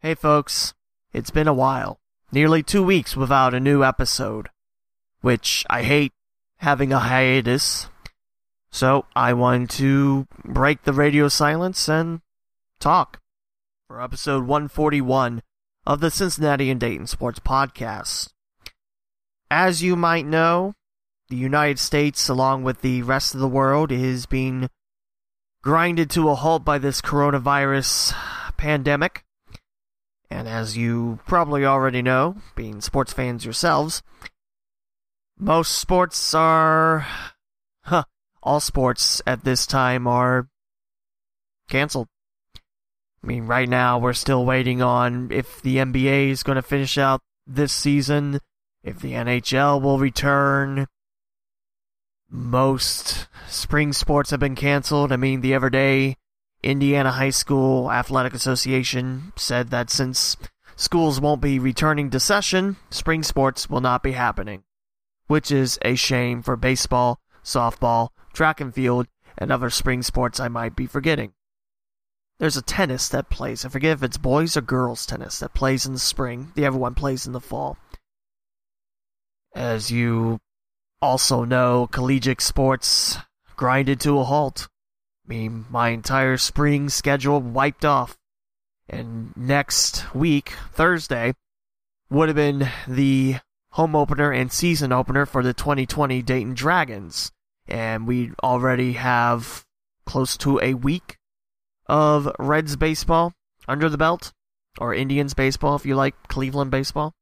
Hey folks, it's been a while. Nearly two weeks without a new episode. Which I hate having a hiatus. So I wanted to break the radio silence and talk for episode 141 of the Cincinnati and Dayton Sports Podcast. As you might know, the United States, along with the rest of the world, is being grinded to a halt by this coronavirus pandemic. And as you probably already know, being sports fans yourselves, most sports are. Huh. All sports at this time are canceled. I mean, right now we're still waiting on if the NBA is going to finish out this season, if the NHL will return. Most spring sports have been canceled. I mean, the Everyday Indiana High School Athletic Association said that since schools won't be returning to session, spring sports will not be happening, which is a shame for baseball, softball, track and field, and other spring sports I might be forgetting. There's a tennis that plays, I forget if it's boys or girls tennis, that plays in the spring. The other one plays in the fall. As you also know, collegiate sports grinded to a halt. Mean, my entire spring schedule wiped off. And next week, Thursday, would have been the home opener and season opener for the 2020 Dayton Dragons. And we already have close to a week of Reds baseball under the belt, or Indians baseball if you like Cleveland baseball.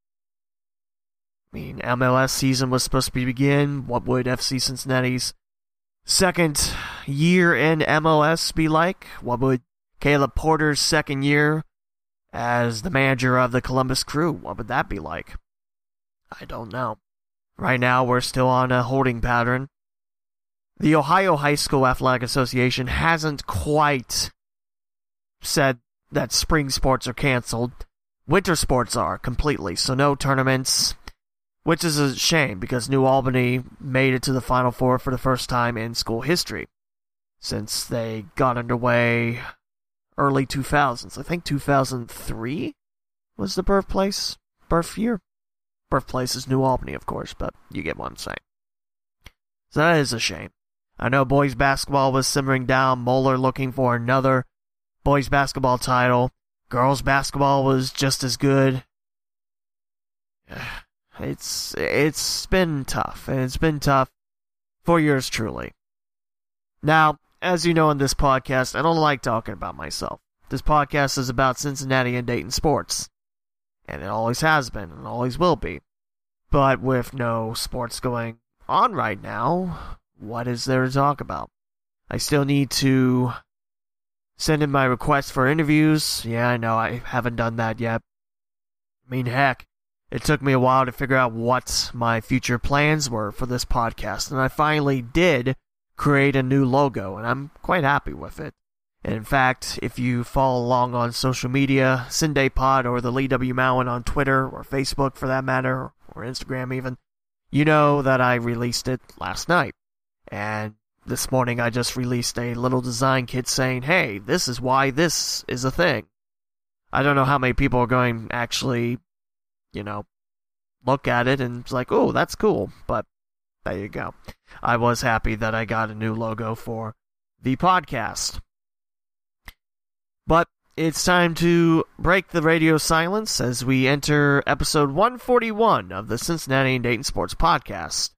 I mean, MLS season was supposed to begin. What would FC Cincinnati's second year in MLS be like? What would Caleb Porter's second year as the manager of the Columbus Crew, what would that be like? I don't know. Right now, we're still on a holding pattern. The Ohio High School Athletic Association hasn't quite said that spring sports are canceled. Winter sports are completely, so no tournaments, which is a shame because New Albany made it to the Final Four for the first time in school history since they got underway early 2000s. I think 2003 was the birthplace, birth year. Birthplace is New Albany, of course, but you get what I'm saying. So that is a shame. I know boys basketball was simmering down, Moeller looking for another boys basketball title. Girls basketball was just as good. It's it's been tough, and it's been tough for yours truly. Now, as you know in this podcast, I don't like talking about myself. This podcast is about Cincinnati and Dayton sports. And it always has been, and always will be. But with no sports going on right now, what is there to talk about? I still need to send in my request for interviews. Yeah, I know, I haven't done that yet. I mean, heck, it took me a while to figure out what my future plans were for this podcast, and I finally did create a new logo, and I'm quite happy with it. And in fact, if you follow along on social media, Pod or the Lee W. Mowen on Twitter or Facebook for that matter, or Instagram even, you know that I released it last night. And this morning I just released a little design kit saying, hey, this is why this is a thing. I don't know how many people are going actually, you know, look at it and it's like, oh, that's cool. But there you go. I was happy that I got a new logo for the podcast. But it's time to break the radio silence as we enter episode 141 of the Cincinnati and Dayton Sports Podcast.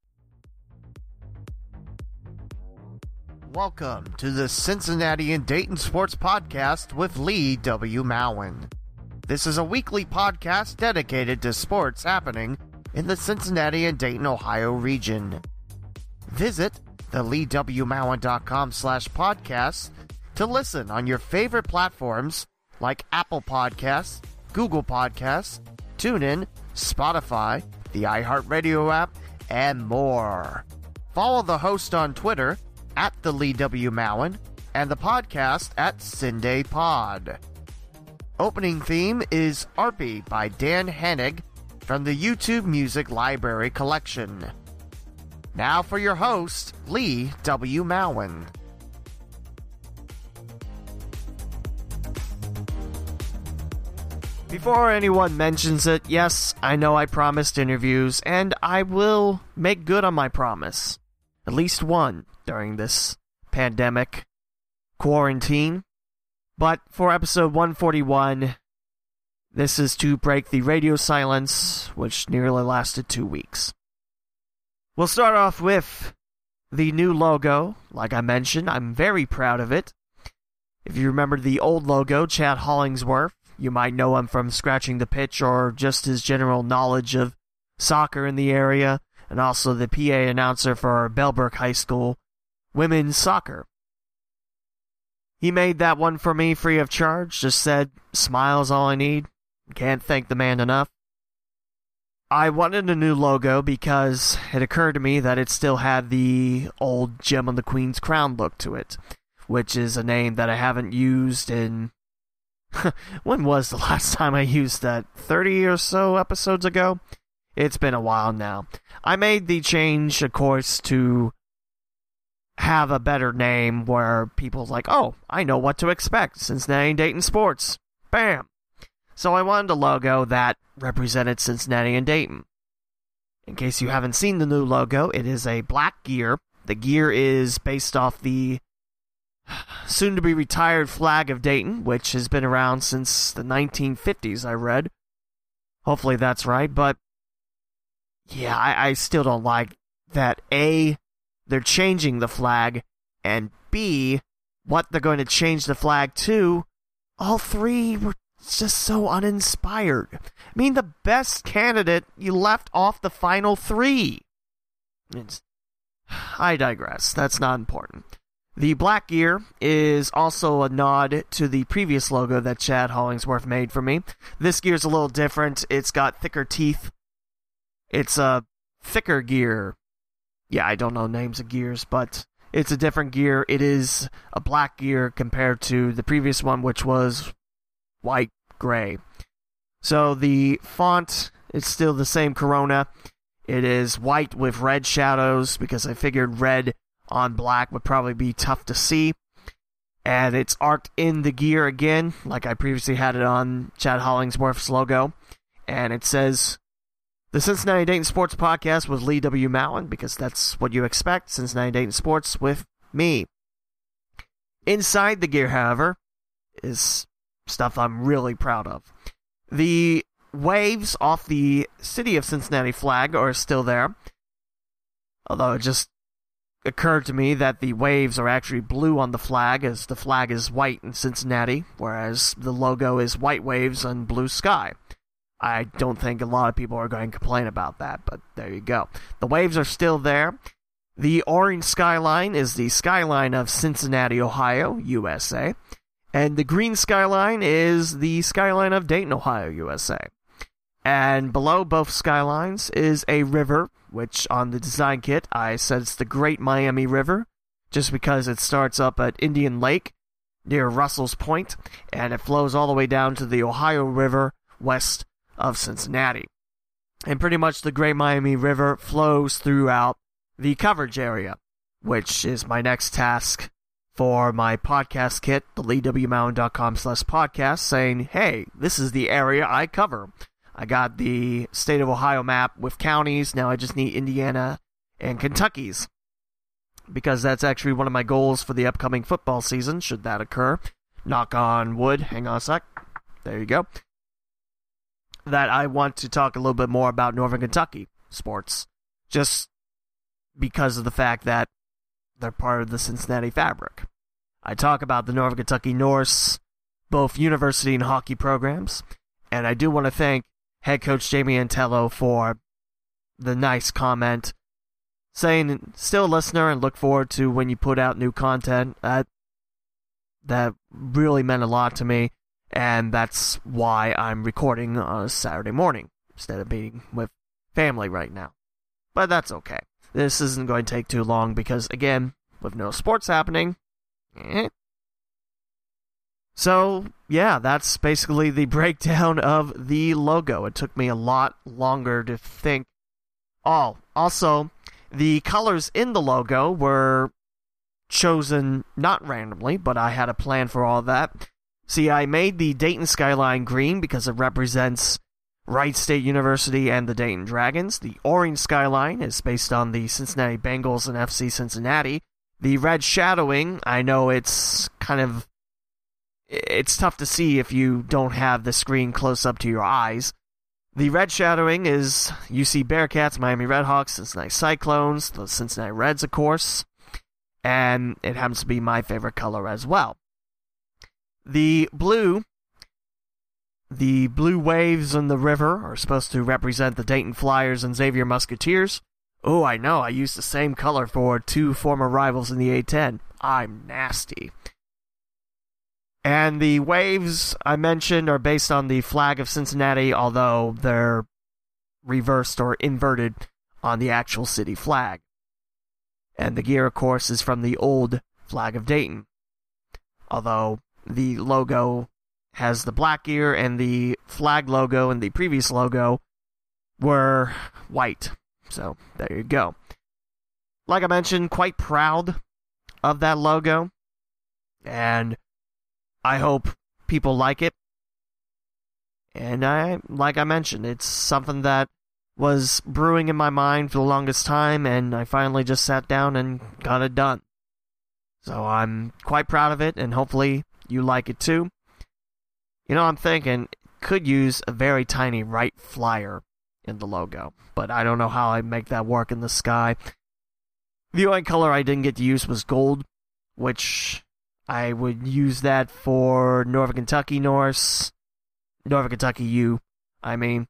Welcome to the Cincinnati and Dayton Sports Podcast with Lee W. Mowen. This is a weekly podcast dedicated to sports happening in the Cincinnati and Dayton, Ohio region. Visit theleewmowen.com slash podcasts to listen on your favorite platforms like Apple Podcasts, Google Podcasts, TuneIn, Spotify, the iHeartRadio app, and more. Follow the host on Twitter at the Lee W. Mowen and the podcast at Cinday Pod. Opening theme is Arpy by Dan Henig from the YouTube Music Library Collection. Now for your host, Lee W. Mowen. Before anyone mentions it, yes, I know I promised interviews, and I will make good on my promise. At least one during this pandemic quarantine. But for episode 141, this is to break the radio silence, which nearly lasted two weeks. We'll start off with the new logo. Like I mentioned, I'm very proud of it. If you remember the old logo, Chad Hollingsworth, you might know him from scratching the pitch or just his general knowledge of soccer in the area, and also the PA announcer for Bellbrook High School women's soccer. He made that one for me free of charge, just said, smile's all I need. Can't thank the man enough. I wanted a new logo because it occurred to me that it still had the old Gem on the Queen's Crown look to it which is a name that I haven't used in. when was the last time I used that? 30 or so episodes ago? It's been a while now. I made the change, of course, to have a better name where people's like, oh, I know what to expect. Cincinnati and Dayton Sports. Bam. So I wanted a logo that represented Cincinnati and Dayton. In case you haven't seen the new logo, it is a black gear. The gear is based off the soon to be retired flag of Dayton, which has been around since the 1950s, I read. Hopefully that's right, but yeah, I, I still don't like that A, they're changing the flag, and B, what they're going to change the flag to, all three were just so uninspired. I mean, the best candidate you left off the final three. It's, I digress. That's not important. The black gear is also a nod to the previous logo that Chad Hollingsworth made for me. This gear is a little different. It's got thicker teeth. It's a thicker gear. Yeah, I don't know names of gears, but it's a different gear. It is a black gear compared to the previous one, which was white gray. So the font is still the same Corona. It is white with red shadows because I figured red on black would probably be tough to see. And it's arced in the gear again, like I previously had it on Chad Hollingsworth's logo. And it says, The Cincinnati Dayton Sports Podcast with Lee W. Mowen, because that's what you expect, Cincinnati Dayton Sports with me. Inside the gear, however, is stuff I'm really proud of. The waves off the City of Cincinnati flag are still there, although it just occurred to me that the waves are actually blue on the flag, as the flag is white in Cincinnati, whereas the logo is white waves and blue sky. I don't think a lot of people are going to complain about that, but there you go. The waves are still there. The orange skyline is the skyline of Cincinnati, Ohio, USA. And the green skyline is the skyline of Dayton, Ohio, USA. And below both skylines is a river, which on the design kit I said it's the Great Miami River, just because it starts up at Indian Lake near Russell's Point, and it flows all the way down to the Ohio River west of Cincinnati. And pretty much the Great Miami River flows throughout the coverage area, which is my next task for my podcast kit, the leewmowen.com slash podcast, saying, hey, this is the area I cover. I got the state of Ohio map with counties. Now I just need Indiana and Kentucky's. Because that's actually one of my goals for the upcoming football season, should that occur. Knock on wood. Hang on a sec. There you go. That I want to talk a little bit more about Northern Kentucky sports. Just because of the fact that they're part of the Cincinnati fabric. I talk about the Northern Kentucky Norse, both university and hockey programs. And I do want to thank head coach Jamie Antello for the nice comment saying still a listener and look forward to when you put out new content. That that really meant a lot to me, and that's why I'm recording on a Saturday morning instead of being with family right now. But that's okay. This isn't going to take too long because again, with no sports happening, eh, so, yeah, that's basically the breakdown of the logo. It took me a lot longer to think. Oh, also, the colors in the logo were chosen not randomly, but I had a plan for all that. See, I made the Dayton skyline green because it represents Wright State University and the Dayton Dragons. The orange skyline is based on the Cincinnati Bengals and FC Cincinnati. The red shadowing, I know it's kind of it's tough to see if you don't have the screen close up to your eyes. The red shadowing is UC Bearcats, Miami Redhawks, Cincinnati Cyclones, the Cincinnati Reds, of course, and it happens to be my favorite color as well. The blue, the blue waves in the river are supposed to represent the Dayton Flyers and Xavier Musketeers. Oh, I know, I used the same color for two former rivals in the A10. I'm nasty. And the waves I mentioned are based on the flag of Cincinnati, although they're reversed or inverted on the actual city flag. And the gear, of course, is from the old flag of Dayton. Although the logo has the black gear and the flag logo and the previous logo were white. So there you go. Like I mentioned, quite proud of that logo. And I hope people like it. And I, like I mentioned, it's something that was brewing in my mind for the longest time, and I finally just sat down and got it done. So I'm quite proud of it, and hopefully you like it too. You know, I'm thinking could use a very tiny Wright flyer in the logo, but I don't know how I make that work in the sky. The only color I didn't get to use was gold, which I would use that for Northern Kentucky Norse, Northern Kentucky U. I mean,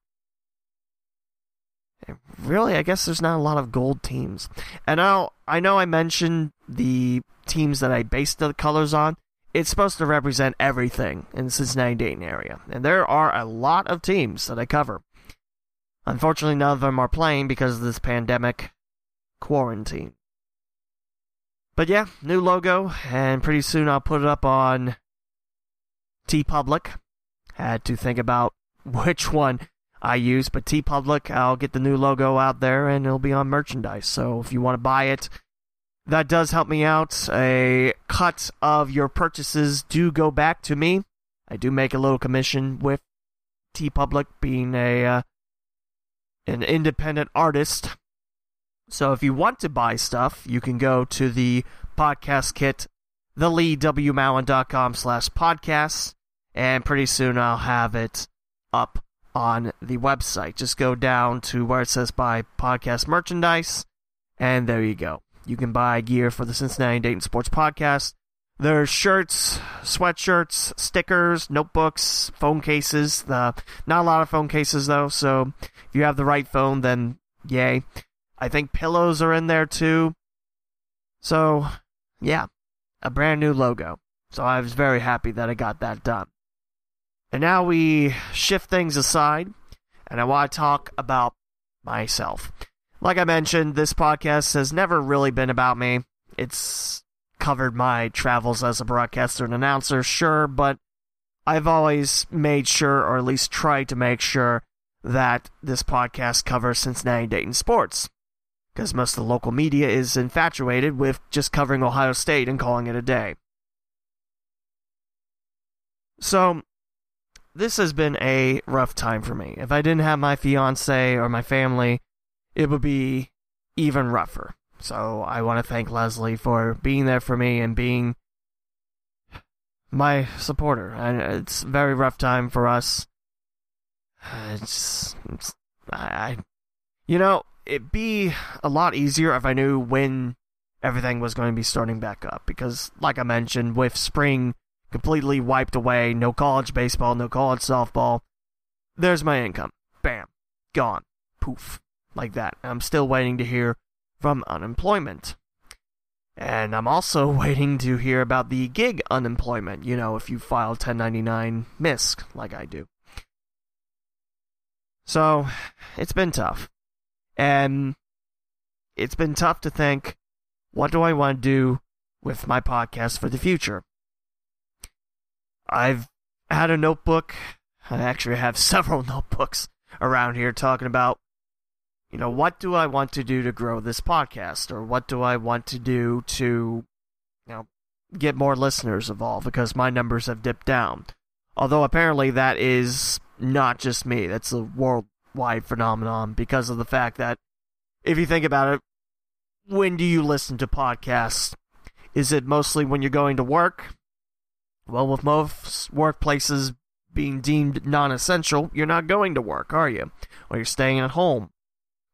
really, I guess there's not a lot of gold teams. And now I know I mentioned the teams that I based the colors on. It's supposed to represent everything in the Cincinnati Dayton area, and there are a lot of teams that I cover. Unfortunately, none of them are playing because of this pandemic quarantine. But yeah, new logo, and pretty soon I'll put it up on TeePublic. Had to think about which one I use, but TeePublic, I'll get the new logo out there and it'll be on merchandise. So if you want to buy it, that does help me out. A cut of your purchases do go back to me. I do make a little commission with TeePublic being a uh, an independent artist. So if you want to buy stuff, you can go to the podcast kit, theleewmowen.com slash podcasts, and pretty soon I'll have it up on the website. Just go down to where it says buy podcast merchandise, and there you go. You can buy gear for the Cincinnati Dayton Sports Podcast. There's shirts, sweatshirts, stickers, notebooks, phone cases. Uh, not a lot of phone cases though, so if you have the right phone, then yay. I think pillows are in there too. So, yeah, a brand new logo. So I was very happy that I got that done. And now we shift things aside, and I want to talk about myself. Like I mentioned, this podcast has never really been about me. It's covered my travels as a broadcaster and announcer, sure, but I've always made sure, or at least tried to make sure, that this podcast covers Cincinnati Dayton sports because most of the local media is infatuated with just covering Ohio State and calling it a day. So, this has been a rough time for me. If I didn't have my fiance or my family, it would be even rougher. So, I want to thank Leslie for being there for me and being my supporter. And it's a very rough time for us. It's, it's I, I, you know, it'd be a lot easier if I knew when everything was going to be starting back up. Because, like I mentioned, with spring completely wiped away, no college baseball, no college softball, there's my income. Bam. Gone. Poof. Like that. I'm still waiting to hear from unemployment. And I'm also waiting to hear about the gig unemployment, you know, if you file 1099 MISC like I do. So, it's been tough. And it's been tough to think, what do I want to do with my podcast for the future? I've had a notebook. I actually have several notebooks around here talking about, you know, what do I want to do to grow this podcast? Or what do I want to do to, you know, get more listeners involved because my numbers have dipped down. Although apparently that is not just me, that's a worldwide phenomenon because of the fact that if you think about it, when do you listen to podcasts? Is it mostly when you're going to work? Well, with most workplaces being deemed non essential, you're not going to work, are you? Or you're staying at home.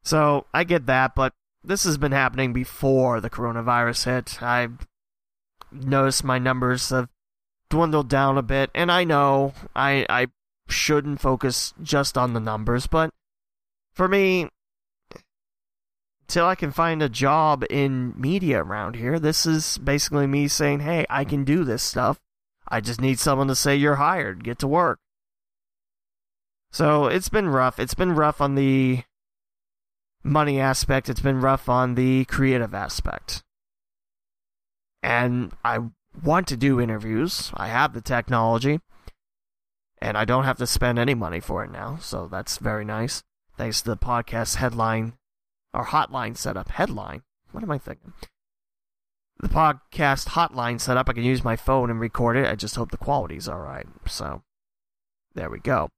So I get that, but this has been happening before the coronavirus hit. I've noticed my numbers have dwindled down a bit, and I know I I shouldn't focus just on the numbers, but for me, till I can find a job in media around here, this is basically me saying, hey, I can do this stuff. I just need someone to say you're hired, get to work. So it's been rough. It's been rough on the money aspect, it's been rough on the creative aspect. And I want to do interviews. I have the technology. And I don't have to spend any money for it now, so that's very nice. Thanks to the podcast headline or hotline setup. Headline? What am I thinking? The podcast hotline setup, I can use my phone and record it. I just hope the quality's alright. So, there we go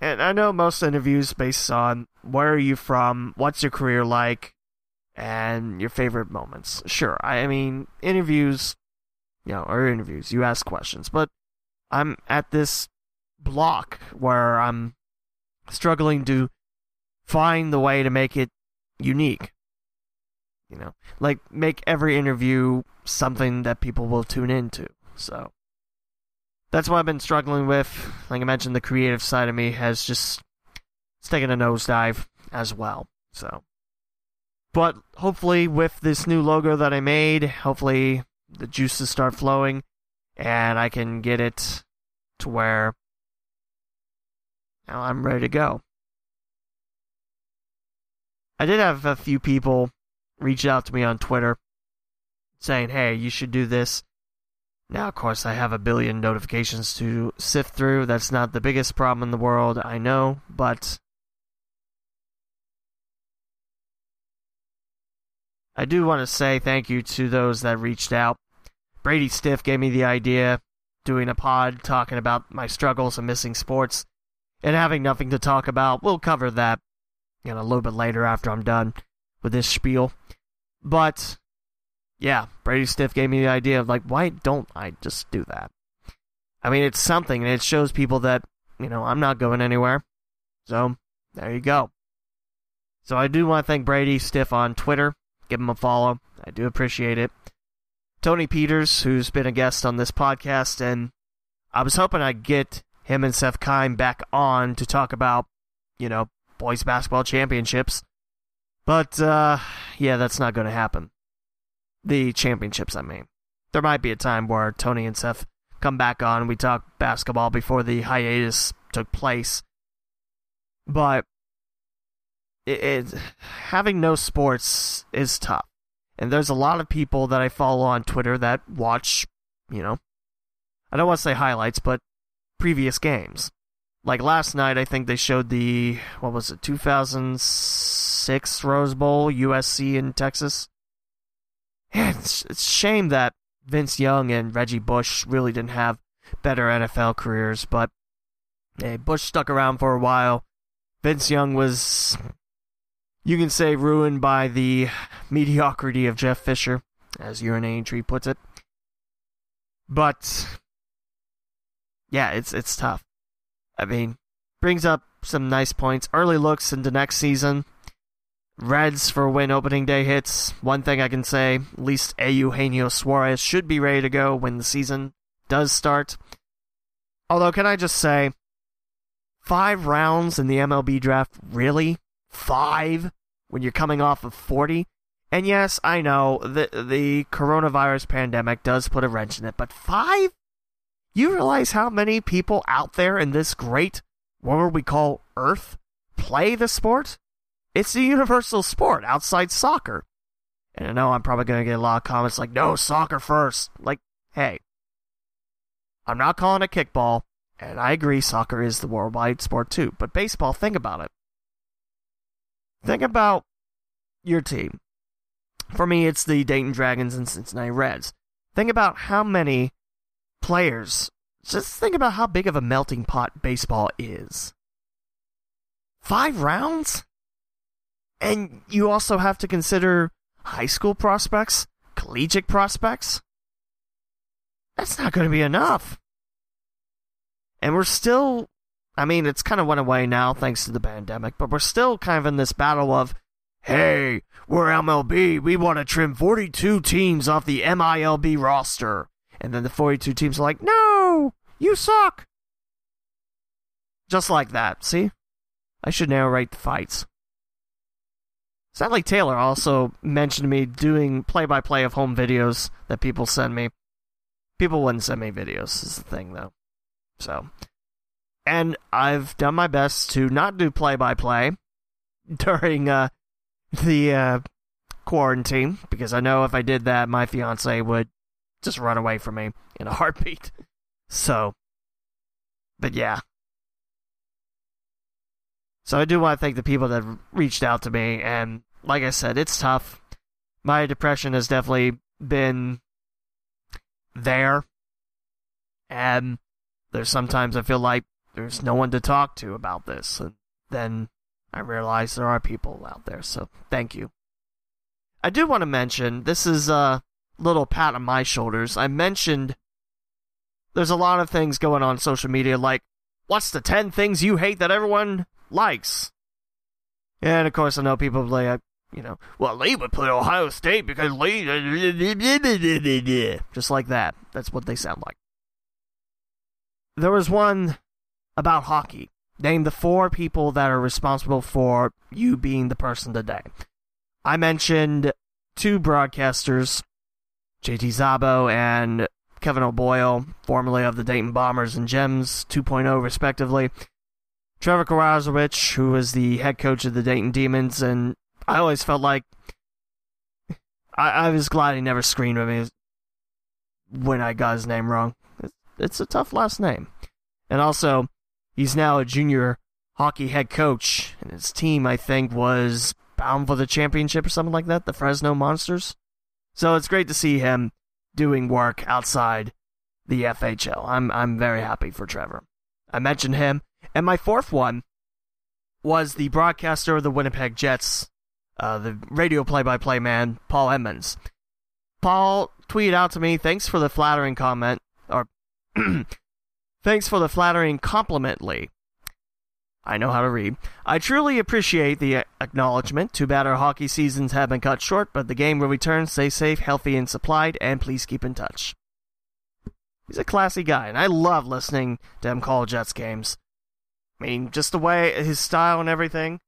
and I know most interviews based on where are you from, what's your career like, and your favorite moments. Sure, I mean interviews, you know, are interviews. You ask questions, but I'm at this block where I'm struggling to find the way to make it unique. You know, like make every interview something that people will tune into. So that's what I've been struggling with. Like I mentioned, the creative side of me has just taken a nosedive as well. So, but hopefully, with this new logo that I made, hopefully the juices start flowing, and I can get it to where now I'm ready to go. I did have a few people reach out to me on Twitter saying, "Hey, you should do this." Now, of course, I have a billion notifications to sift through. That's not the biggest problem in the world, I know, but I do want to say thank you to those that reached out. Brady Stiff gave me the idea doing a pod talking about my struggles and missing sports and having nothing to talk about. We'll cover that you know, a little bit later after I'm done with this spiel. But yeah, Brady Stiff gave me the idea of like, why don't I just do that? I mean, it's something, and it shows people that, you know, I'm not going anywhere. So, there you go. So, I do want to thank Brady Stiff on Twitter. Give him a follow. I do appreciate it. Tony Peters, who's been a guest on this podcast, and I was hoping I'd get him and Seth Keim back on to talk about, you know, boys basketball championships. But, uh, yeah, that's not going to happen the championships, I mean. There might be a time where Tony and Seth come back on we talk basketball before the hiatus took place. But it, it, having no sports is tough. And there's a lot of people that I follow on Twitter that watch, you know, I don't want to say highlights, but previous games. Like last night, I think they showed the, what was it, 2006 Rose Bowl, USC in Texas. It's, it's a shame that Vince Young and Reggie Bush really didn't have better NFL careers, but hey, Bush stuck around for a while. Vince Young was, you can say, ruined by the mediocrity of Jeff Fisher, as UrinatingTree puts it. But yeah, it's it's tough. I mean, brings up some nice points. Early looks into next season. Reds for when opening day hits. One thing I can say, at least Eugenio Suarez should be ready to go when the season does start. Although, can I just say, five rounds in the MLB draft, really? Five? When you're coming off of 40? And yes, I know the the coronavirus pandemic does put a wrench in it, but five? You realize how many people out there in this great world we call Earth play the sport? It's a universal sport outside soccer. And I know I'm probably going to get a lot of comments like, no, soccer first. Like, hey, I'm not calling it kickball, and I agree soccer is the worldwide sport too. But baseball, think about it. Think about your team. For me, it's the Dayton Dragons and Cincinnati Reds. Think about how many players. Just think about how big of a melting pot baseball is. Five rounds? And you also have to consider high school prospects, collegiate prospects. That's not going to be enough. And we're still, I mean, it's kind of went away now thanks to the pandemic, but we're still kind of in this battle of, hey, we're MLB, we want to trim 42 teams off the MILB roster. And then the 42 teams are like, no, you suck. Just like that, see? I should narrate the fights. Sally Taylor also mentioned me doing play by play of home videos that people send me. People wouldn't send me videos, is the thing, though. So. And I've done my best to not do play by play during uh, the uh, quarantine, because I know if I did that, my fiance would just run away from me in a heartbeat. So. But yeah, so I do want to thank the people that reached out to me, and like I said, it's tough. My depression has definitely been there, and there's sometimes I feel like there's no one to talk to about this, and then I realize there are people out there. So thank you. I do want to mention this is a little pat on my shoulders. I mentioned there's a lot of things going on social media, like what's the 10 things you hate that everyone likes. And of course, I know people play you know, well, Lee would play Ohio State because Lee, just like that. That's what they sound like. There was one about hockey. Name the four people that are responsible for you being the person today. I mentioned two broadcasters, JT Zabo and Kevin O'Boyle, formerly of the Dayton Bombers and Gems 2.0, respectively. Trevor Karasowicz, who was the head coach of the Dayton Demons, and I always felt like I, I was glad he never screened with me when I got his name wrong. It's, it's a tough last name. And also, he's now a junior hockey head coach, and his team, I think, was bound for the championship or something like that, the Fresno Monsters. So it's great to see him doing work outside the FHL. I'm I'm very happy for Trevor. I mentioned him and my fourth one was the broadcaster of the Winnipeg Jets, uh, the radio play-by-play man, Paul Edmonds. Paul tweeted out to me, "Thanks for the flattering comment," or "Thanks for the flattering compliment, Lee." I know how to read. I truly appreciate the acknowledgement. Too bad our hockey seasons have been cut short, but the game will return. Stay safe, healthy, and supplied, and please keep in touch. He's a classy guy, and I love listening to him call Jets games. I mean, just the way his style and everything.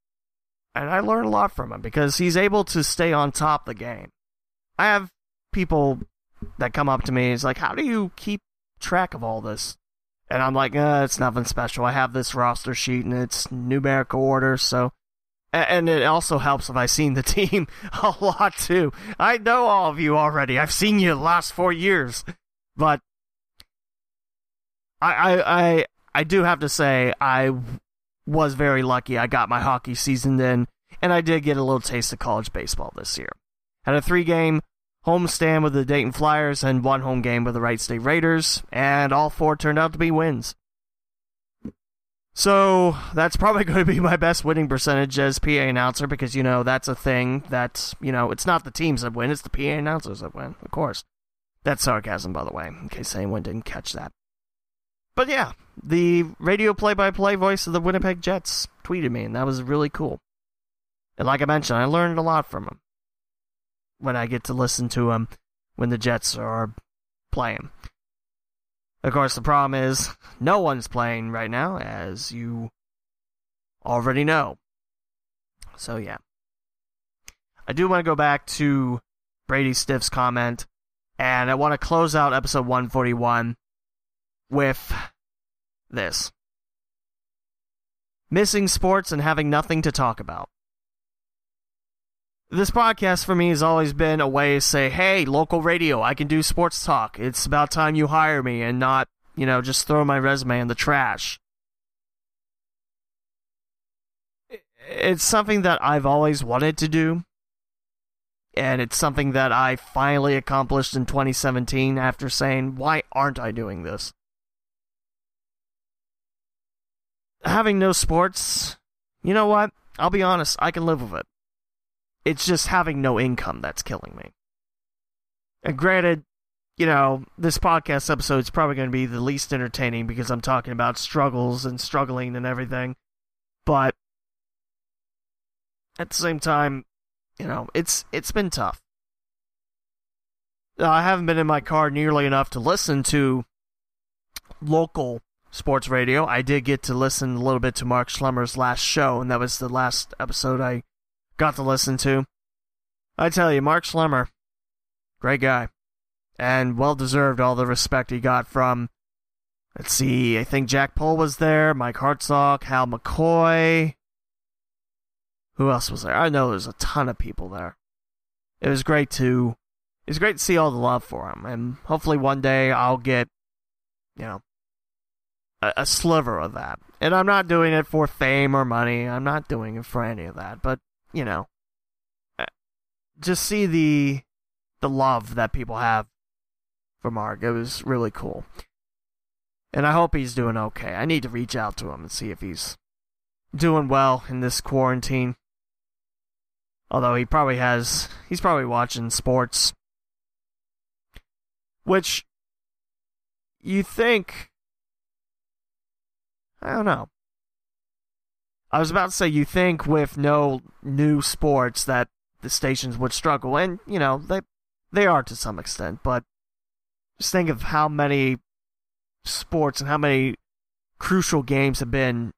And I learn a lot from him because he's able to stay on top of the game. I have people that come up to me. It's like, how do you keep track of all this? And I'm like, uh, it's nothing special. I have this roster sheet and it's numerical order. So, and it also helps if I've seen the team a lot too. I know all of you already. I've seen you the last four years, but I, I, I, I do have to say I was very lucky. I got my hockey season in, and I did get a little taste of college baseball this year. Had a three game homestand with the Dayton Flyers and one home game with the Wright State Raiders, and all four turned out to be wins. So that's probably going to be my best winning percentage as PA announcer because, you know, that's a thing that, you know, it's not the teams that win, it's the PA announcers that win, of course. That's sarcasm, by the way, in case anyone didn't catch that. But yeah, the radio play-by-play voice of the Winnipeg Jets tweeted me, and that was really cool. And like I mentioned, I learned a lot from him when I get to listen to him when the Jets are playing. Of course, the problem is no one's playing right now, as you already know. So yeah. I do want to go back to Brady Stiff's comment, and I want to close out episode 141 with this missing sports and having nothing to talk about. This podcast for me has always been a way to say, hey, local radio, I can do sports talk. It's about time you hire me and not, you know, just throw my resume in the trash. It's something that I've always wanted to do. and it's something that I finally accomplished in 2017 after saying, why aren't I doing this? Having no sports, you know what? I'll be honest, I can live with it. It's just having no income that's killing me. And granted, you know, this podcast episode is probably going to be the least entertaining because I'm talking about struggles and struggling and everything. But at the same time, you know, it's it's been tough. I haven't been in my car nearly enough to listen to local sports radio. I did get to listen a little bit to Mark Schlemmer's last show, and that was the last episode I got to listen to. I tell you, Mark Schlemmer, great guy and well deserved all the respect he got from. Let's see, I think Jack Pohl was there, Mike Hartsock, Hal McCoy. Who else was there? I know there's a ton of people there. It was great to, it was great to see all the love for him, and hopefully one day I'll get, you know, a, a sliver of that. And I'm not doing it for fame or money. I'm not doing it for any of that. But you know, uh, just see the the love that people have for Mark. It was really cool. And I hope he's doing okay. I need to reach out to him and see if he's doing well in this quarantine. Although he probably has, he's probably watching sports. Which you think, I don't know. I was about to say you think with no new sports that the stations would struggle, and you know they they are to some extent, but just think of how many sports and how many crucial games have been,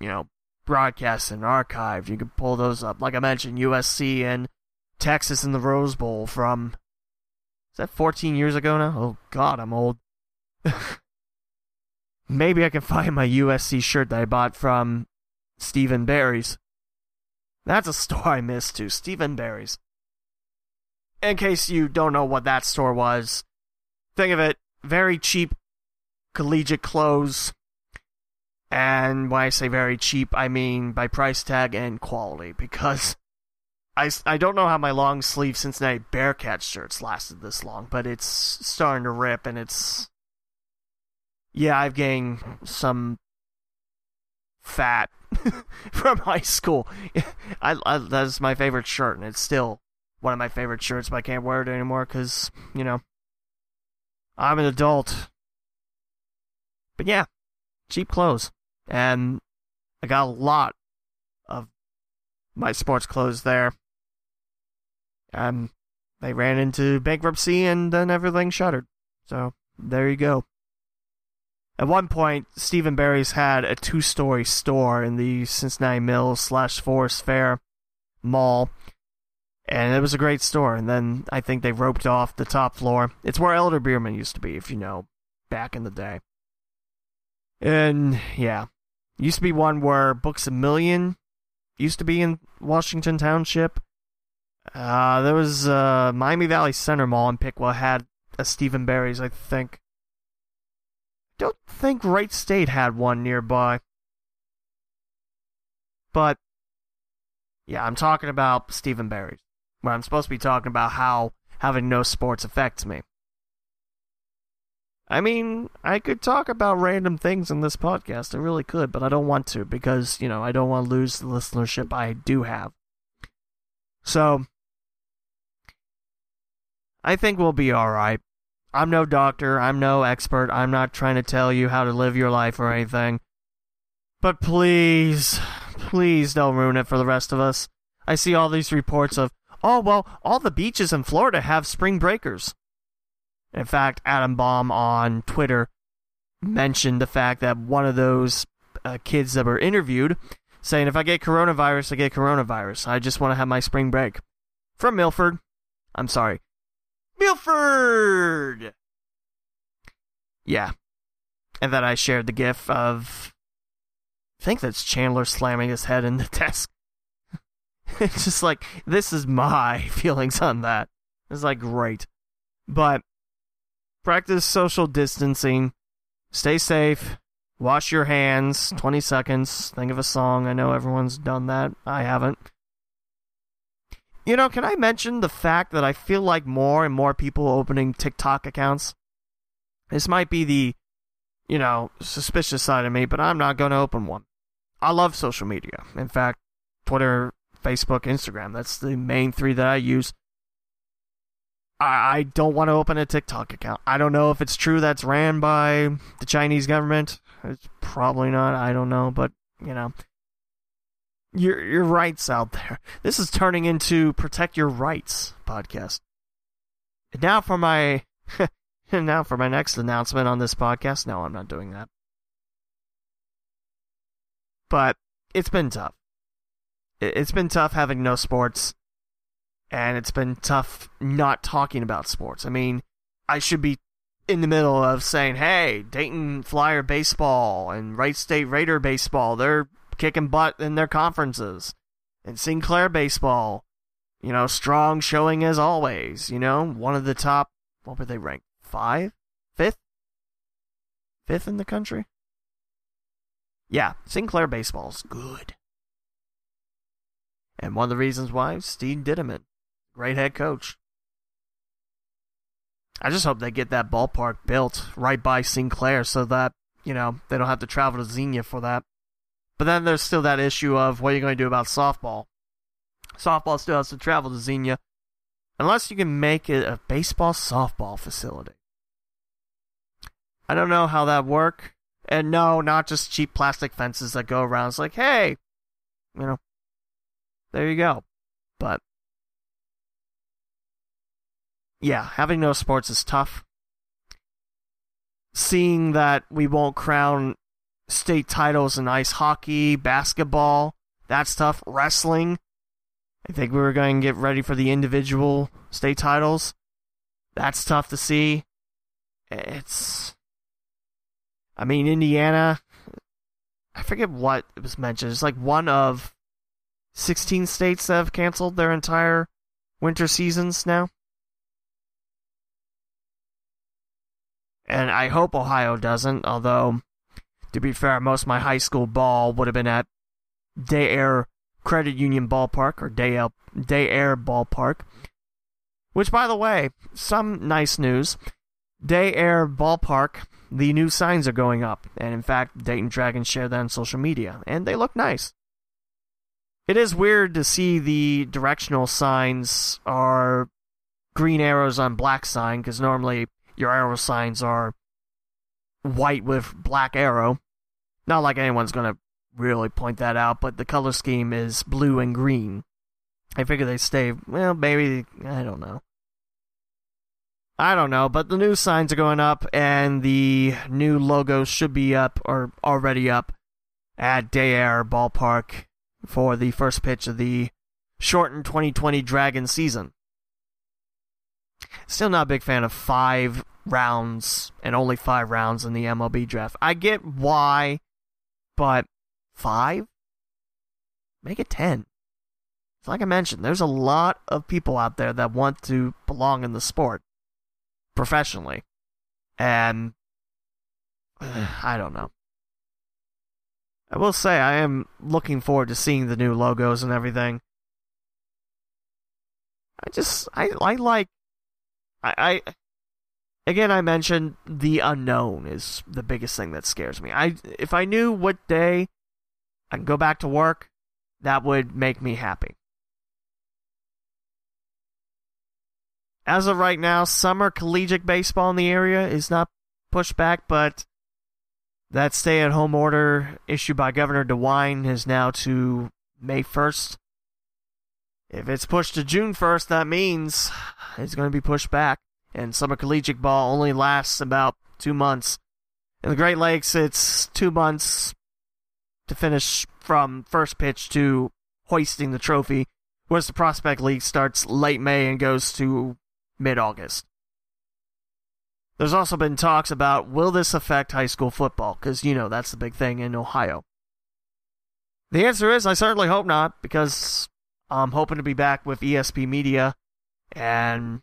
you know, broadcast and archived. You can pull those up. Like I mentioned, USC and Texas in the Rose Bowl from is that 14 years ago now? Oh God, I'm old. Maybe I can find my USC shirt that I bought from Steve & Barry's. That's a store I missed too. Steve & Barry's. In case you don't know what that store was, think of it very cheap collegiate clothes. And when I say very cheap, I mean by price tag and quality because I, I don't know how my long sleeve Cincinnati Bearcat shirts lasted this long, but it's starting to rip and it's. Yeah, I've gained some fat from high school. I, I, that's my favorite shirt, and it's still one of my favorite shirts, but I can't wear it anymore because, you know, I'm an adult. But yeah, cheap clothes. And I got a lot of my sports clothes there. And they ran into bankruptcy and then everything shuttered. So there you go. At one point, Steve & Barry's had a two story store in the Cincinnati Mills slash Forest Fair mall and it was a great store. And then I think they roped off the top floor. It's where Elder Beerman used to be, if you know, back in the day. And yeah, used to be one where Books a Million used to be in Washington Township. Uh, there was uh, Miami Valley Center Mall in Piqua had a Stephen Barry's, I think. Don't think Wright State had one nearby. But yeah, I'm talking about Steve & Barry's where I'm supposed to be talking about how having no sports affects me. I mean, I could talk about random things in this podcast. I really could, but I don't want to because, you know, I don't want to lose the listenership I do have. So, I think we'll be alright. I'm no doctor, I'm no expert, I'm not trying to tell you how to live your life or anything. But please, please don't ruin it for the rest of us. I see all these reports of, oh, well, all the beaches in Florida have spring breakers. In fact, Adam Baum on Twitter mentioned the fact that one of those uh, kids that were interviewed saying, if I get coronavirus, I get coronavirus. I just want to have my spring break. From Milford. I'm sorry. Milford! Yeah. And then I shared the gif of. I think that's Chandler slamming his head in the desk. it's just like this is my feelings on that. It's like great. But practice social distancing. Stay safe. Wash your hands. 20 seconds. Think of a song. I know everyone's done that. I haven't. You know, can I mention the fact that I feel like more and more people opening TikTok accounts? This might be the, you know, suspicious side of me, but I'm not going to open one. I love social media. In fact, Twitter, Facebook, Instagram, that's the main three that I use. I, I don't want to open a TikTok account. I don't know if it's true that's ran by the Chinese government. It's probably not. I don't know, but, you know your your rights out there. This is turning into protect your rights podcast. And now for my now for my next announcement on this podcast. No, I'm not doing that. But it's been tough. It's been tough having no sports, and it's been tough not talking about sports. I mean, I should be in the middle of saying, "Hey, Dayton Flyer baseball and Wright State Raider baseball, they're kicking butt in their conferences. And Sinclair baseball, you know, strong showing as always. You know, one of the top. What were they ranked? Five, fifth, fifth in the country. Yeah, Sinclair baseball's good. And one of the reasons why, Steve Dintaman, great head coach. I just hope they get that ballpark built right by Sinclair so that, you know, they don't have to travel to Xenia for that. But then there's still that issue of what are you going to do about softball? Softball still has to travel to Xenia, unless you can make it a baseball softball facility. I don't know how that work. And no, not just cheap plastic fences that go around. It's like, hey, you know, there you go. But yeah, having no sports is tough. Seeing that we won't crown state titles in ice hockey, basketball, that stuff, wrestling. I think we were going to get ready for the individual state titles. That's tough to see. It's. I mean, Indiana. I forget what it was mentioned. It's like one of 16 states that have canceled their entire winter seasons now. And I hope Ohio doesn't, although to be fair, most of my high school ball would have been at Day Air Credit Union Ballpark or Day Air, Day Air Ballpark. Which, by the way, some nice news. Day Air Ballpark, the new signs are going up. And in fact, Dayton Dragons share that on social media. And they look nice. It is weird to see the directional signs are green arrows on black sign, because normally your arrow signs are white with black arrow. Not like anyone's gonna really point that out, but the color scheme is blue and green. I figure they stay, well, maybe, I don't know. I don't know, but the new signs are going up, and the new logos should be up, or already up, at Day Air Ballpark for the first pitch of the shortened 2020 Dragon season. Still not a big fan of five rounds and only five rounds in the MLB draft. I get why but five? Make it ten. It's like I mentioned, there's a lot of people out there that want to belong in the sport professionally. And I don't know. I will say I am looking forward to seeing the new logos and everything. I just I I like I, I again, I mentioned the unknown is the biggest thing that scares me. I if I knew what day I can go back to work, that would make me happy. As of right now, summer collegiate baseball in the area is not pushed back, but that stay-at-home order issued by Governor DeWine is now to May 1st. If it's pushed to June 1st, that means it's going to be pushed back and summer collegiate ball only lasts about two months. In the Great Lakes, it's two months to finish from first pitch to hoisting the trophy, whereas the Prospect League starts late May and goes to mid August. There's also been talks about will this affect high school football? Because, you know, that's the big thing in Ohio. The answer is I certainly hope not, because I'm hoping to be back with ESP Media and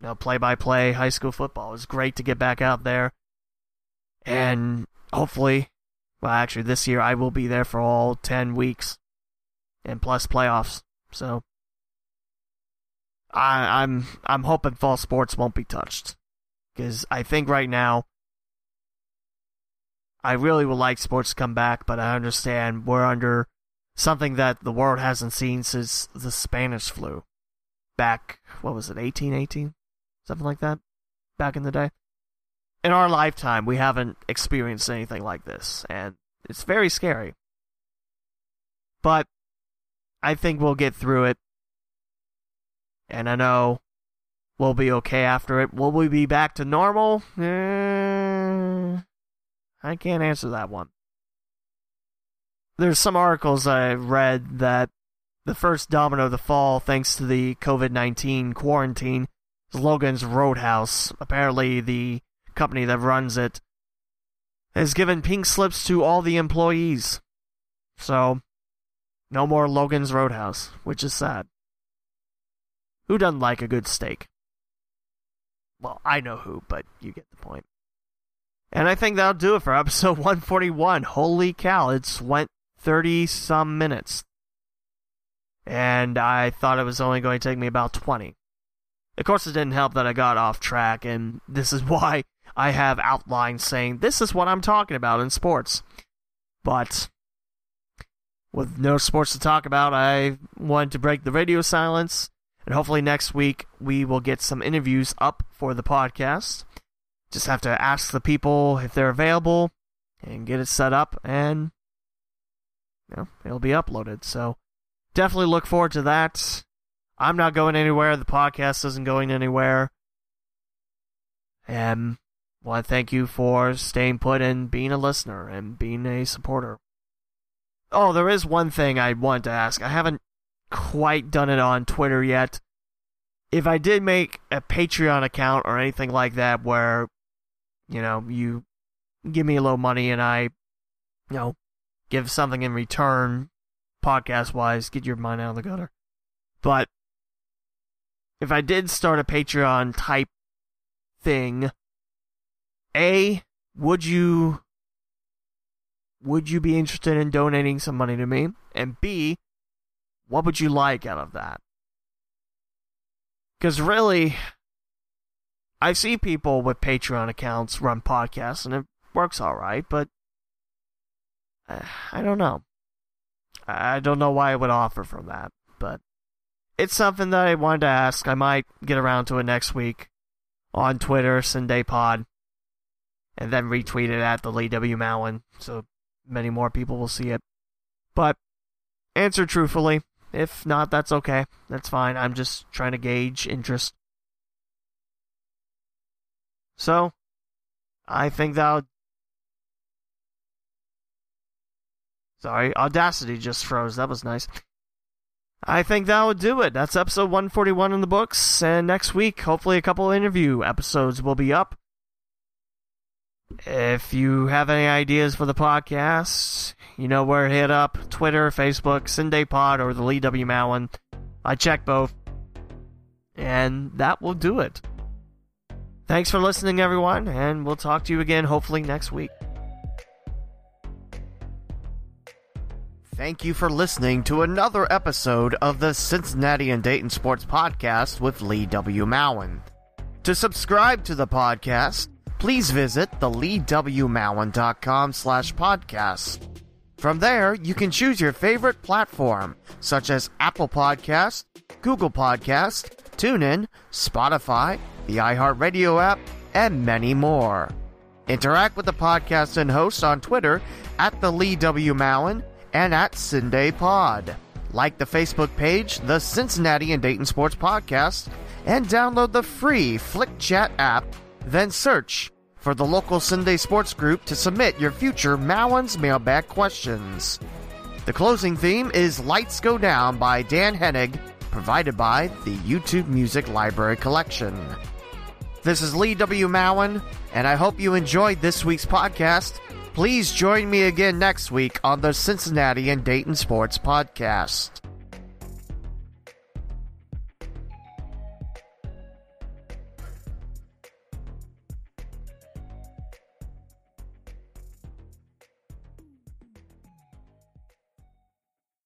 you know, play by play high school football. It was great to get back out there. And hopefully, well, actually, this year I will be there for all 10 weeks and plus playoffs. So, I, I'm I'm hoping fall sports won't be touched because I think right now I really would like sports to come back, but I understand we're under something that the world hasn't seen since the Spanish flu back what was it 1818 something like that back in the day in our lifetime we haven't experienced anything like this and it's very scary but I think we'll get through it and I know we'll be okay after it. Will we be back to normal? Eh, I can't answer that one. There's some articles I read that the first domino to fall, thanks to the COVID 19 quarantine, Logan's Roadhouse. Apparently, the company that runs it has given pink slips to all the employees. So, no more Logan's Roadhouse, which is sad. Who doesn't like a good steak? Well, I know who, but you get the point. And I think that'll do it for episode 141. Holy cow, it's went 30 some minutes. And I thought it was only going to take me about 20. Of course, it didn't help that I got off track, and this is why I have outlines saying this is what I'm talking about in sports. But with no sports to talk about, I wanted to break the radio silence and hopefully next week we will get some interviews up for the podcast. Just have to ask the people if they're available and get it set up and you know, it'll be uploaded. So definitely look forward to that. I'm not going anywhere. The podcast isn't going anywhere. And I want to thank you for staying put and being a listener and being a supporter. Oh, there is one thing I wanted to ask. I haven't quite done it on Twitter yet. If I did make a Patreon account or anything like that where, you know, you give me a little money and I, you know, give something in return, podcast wise, get your mind out of the gutter. But if I did start a Patreon type thing, A, would you would you be interested in donating some money to me? And B, what would you like out of that? Because really, I see people with Patreon accounts run podcasts and it works alright, but uh, I don't know. I don't know why I would offer from that, but it's something that I wanted to ask. I might get around to it next week on Twitter, CinDay Pod, and then retweet it at the Lee W. Mowen so many more people will see it. But answer truthfully, if not, that's okay. That's fine. I'm just trying to gauge interest. So, I think that'll. Sorry, Audacity just froze. That was nice. I think that would do it. That's episode 141 in the books, and next week, hopefully, a couple interview episodes will be up. If you have any ideas for the podcast, you know where to hit up Twitter, Facebook, CinDay Pod, or the Lee W. Mowen. I check both. And that will do it. Thanks for listening, everyone, and we'll talk to you again hopefully next week. Thank you for listening to another episode of the Cincinnati and Dayton Sports Podcast with Lee W. Mowen. To subscribe to the podcast, please visit theleewmowen.com slash podcast. From there, you can choose your favorite platform, such as Apple Podcast, Google Podcast, TuneIn, Spotify, the iHeartRadio app, and many more. Interact with the podcast and hosts on Twitter at the Lee W. Mowen and at CinDay Pod. Like the Facebook page, the Cincinnati and Dayton Sports Podcast, and download the free Flick Chat app then search for the local CinDay sports group to submit your future Mowen's mailbag questions. The closing theme is Lights Go Down by Dan Henig, provided by the YouTube Music Library Collection. This is Lee W. Mowen, and I hope you enjoyed this week's podcast. Please join me again next week on the Cincinnati and Dayton Sports Podcast.